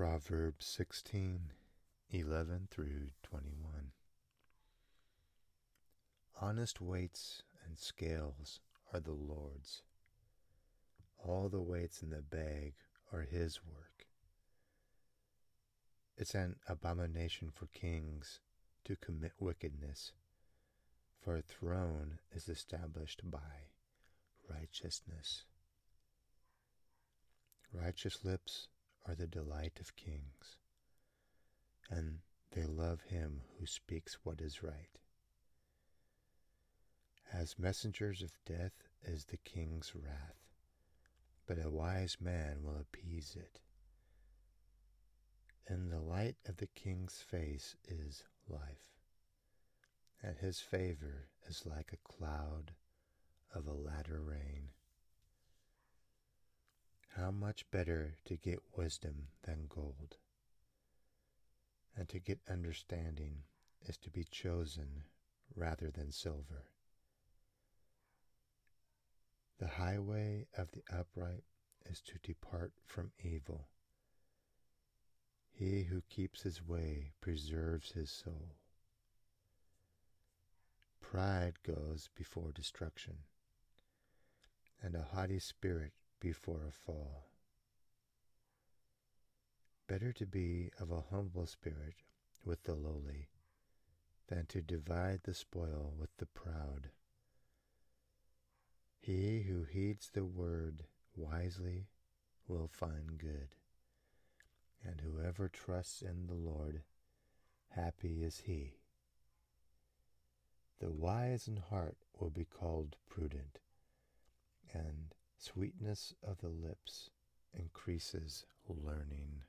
Proverbs 16 11 through 21. Honest weights and scales are the Lord's. All the weights in the bag are His work. It's an abomination for kings to commit wickedness, for a throne is established by righteousness. Righteous lips are the delight of kings, and they love him who speaks what is right. As messengers of death is the king's wrath, but a wise man will appease it. In the light of the king's face is life, and his favor is like a cloud of a latter rain. How much better to get wisdom than gold, and to get understanding is to be chosen rather than silver. The highway of the upright is to depart from evil. He who keeps his way preserves his soul. Pride goes before destruction, and a haughty spirit before a fall. Better to be of a humble spirit with the lowly than to divide the spoil with the proud. He who heeds the word wisely will find good, and whoever trusts in the Lord, happy is he. The wise in heart will be called prudent, and Sweetness of the lips increases learning.